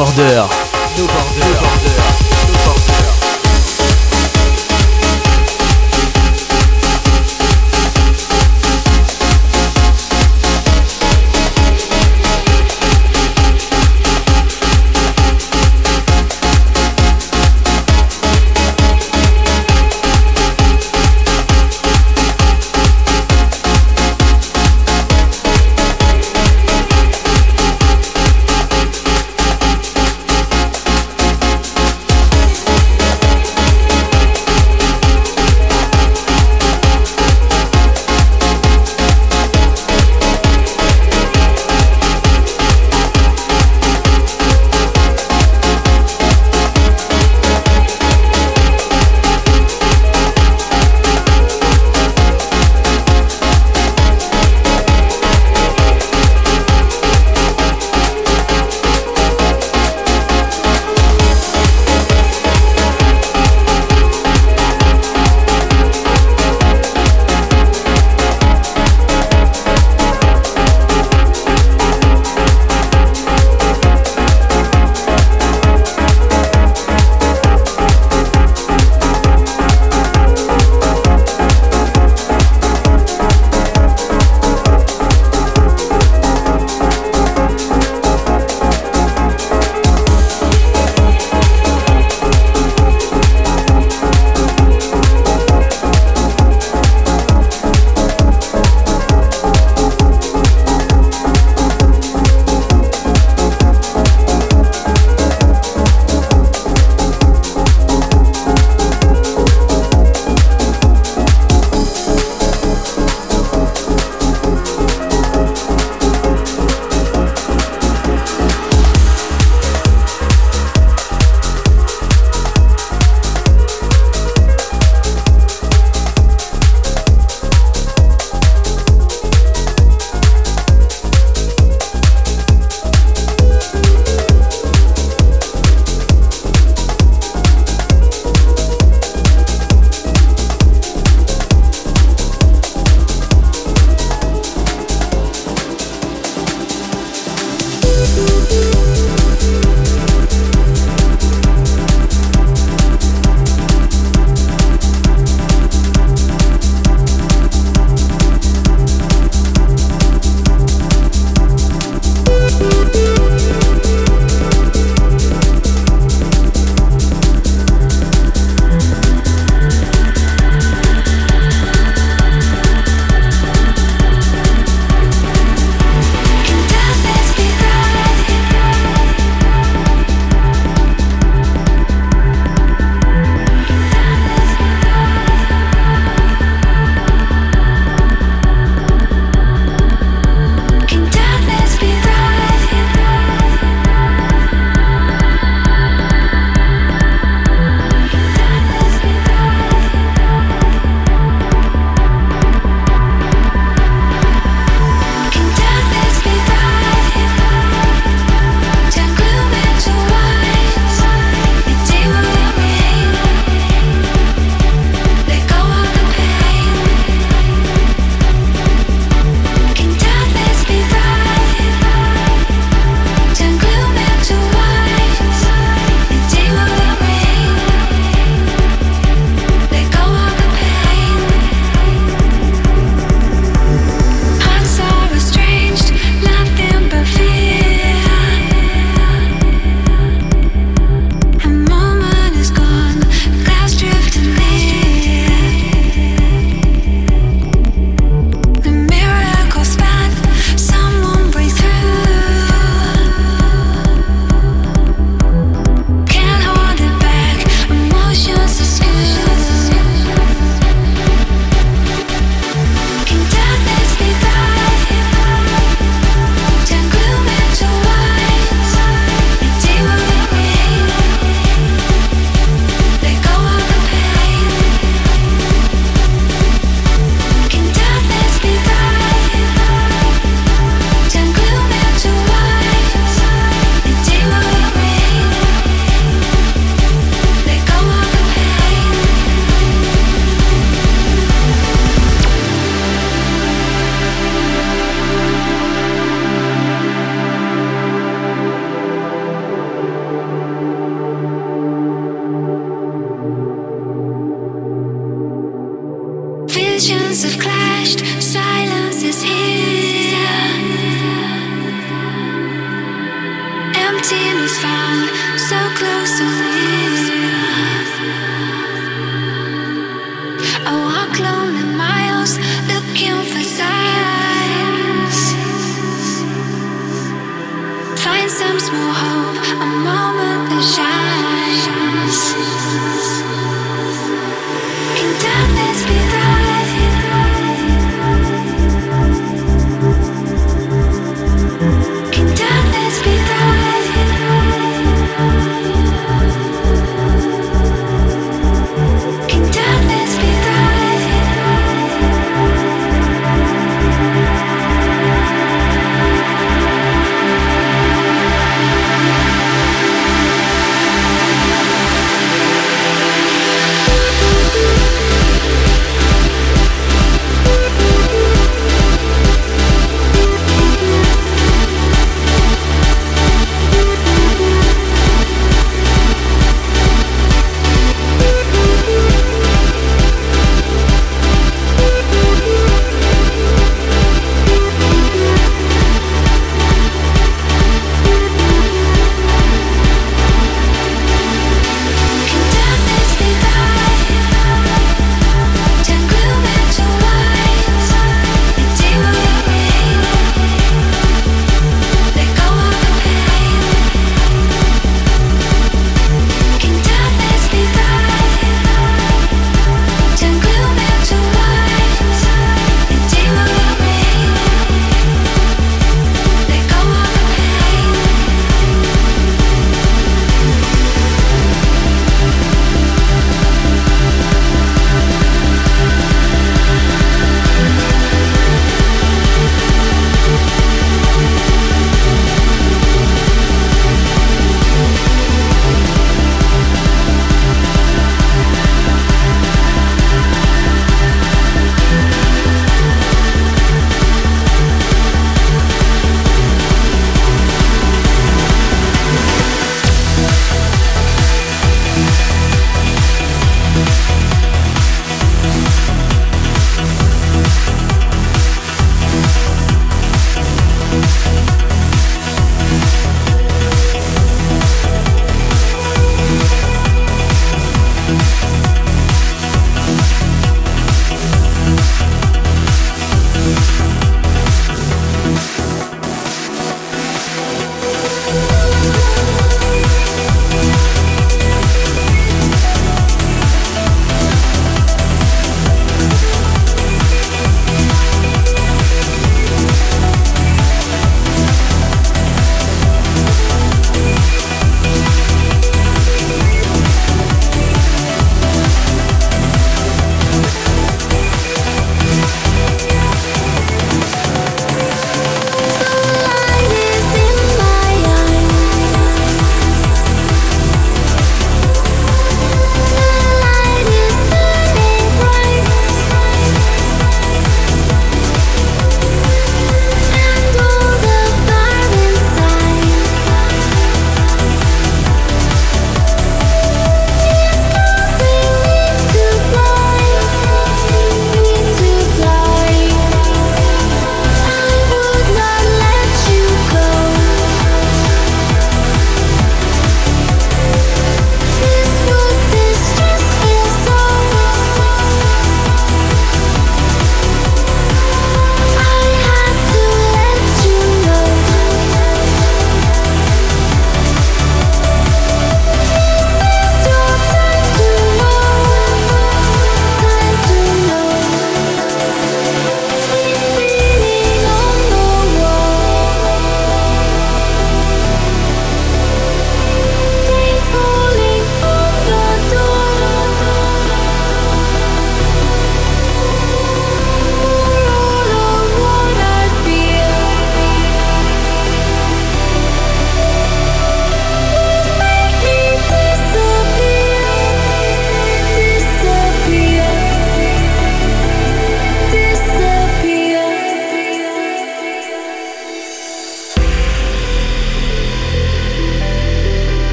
border.